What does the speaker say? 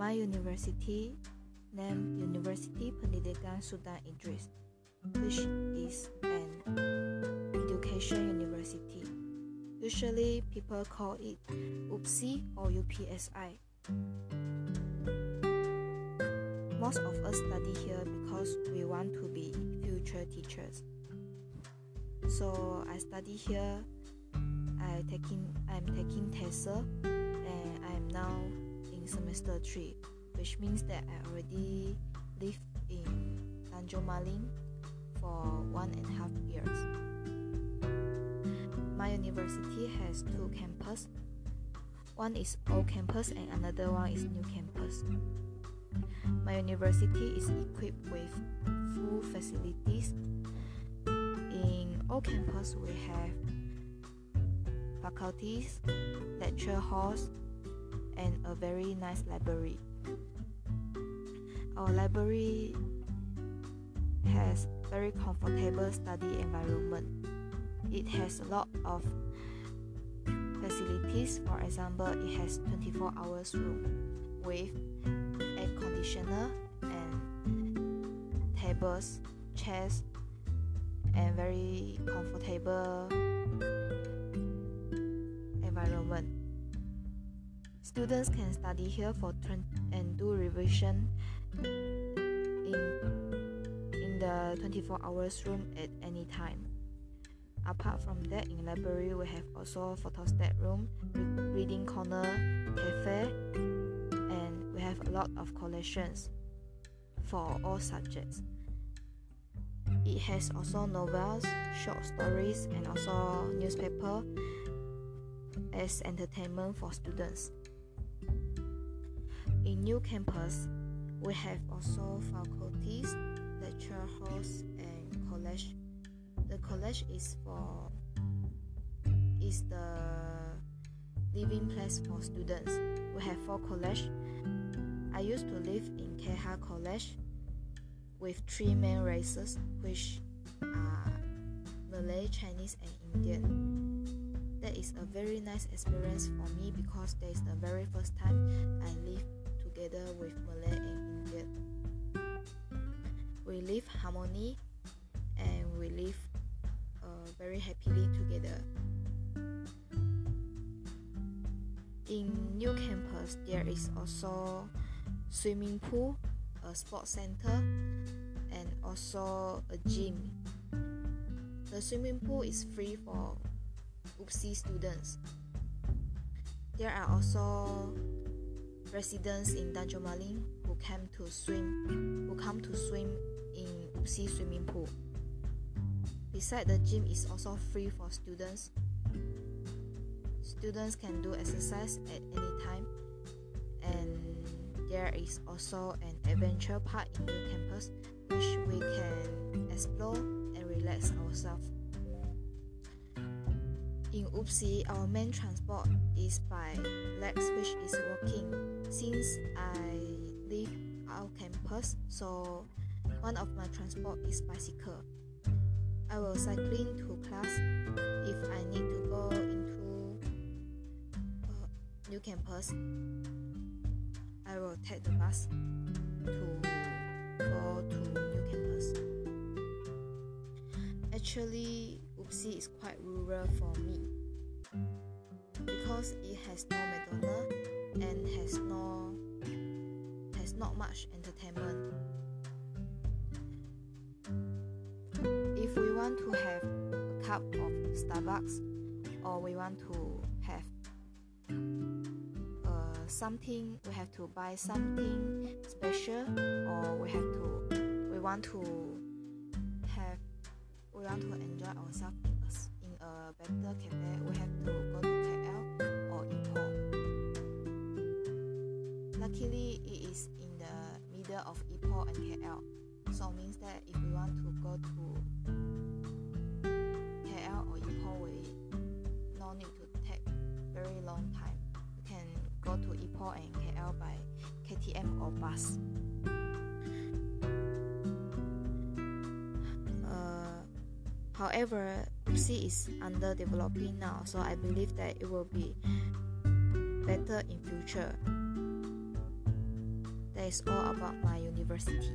My university named University Pendidikan Sultan Idris, which is an education university. Usually people call it UPSI or UPSI. Most of us study here because we want to be future teachers. So I study here. I taking I'm taking TESOL and I'm now semester three, which means that I already lived in Tanjung Malim for one and a half years. My university has two campuses. One is old campus and another one is new campus. My university is equipped with full facilities. In old campus, we have faculties, lecture halls, and a very nice library. Our library has very comfortable study environment. It has a lot of facilities. For example, it has 24 hours room with air conditioner and tables, chairs, and very comfortable environment. Students can study here for and do revision in in the 24 hours room at any time. Apart from that, in library we have also photostat room, reading corner, cafe, and we have a lot of collections for all subjects. It has also novels, short stories, and also newspaper as entertainment for students. In new campus, we have also faculties, lecture halls, and college the college is for is the living place for students. We have four college. I used to live in Keha College with three main races, which are Malay, Chinese, and Indian. That is a very nice experience for me because that is the very first time I live together with Malay and Indian. We live harmony and we live uh, very happily together. In new campus, there is also swimming pool, a sports center, and also a gym. The swimming pool is free for UPSI students. There are also residents in Malim who come to swim, who come to swim in UPSI swimming pool. Beside the gym is also free for students. Students can do exercise at any time and there is also an adventure park in the campus which we can explore and relax ourselves. In UPSI, our main transport is by legs which is walking. Since I live our campus, so one of my transport is bicycle. I will cycling to class if I need to go into a new campus. I will take the bus to go to new campus. Actually, UPSI is quite rural for me because it has no McDonald's and has no has not much entertainment. if we want to have a cup of Starbucks or we want to have uh, something, we have to buy something special or we have to, we want to have, we want to enjoy ourselves in a, better cafe, we have to go it is in the middle of Ipoh and KL so means that if we want to go to KL or Ipoh, we no need to take very long time. We can go to Ipoh and KL by KTM or bus. Uh, however, UPSI is under developing now, so I believe that it will be better in future. Is all about my university.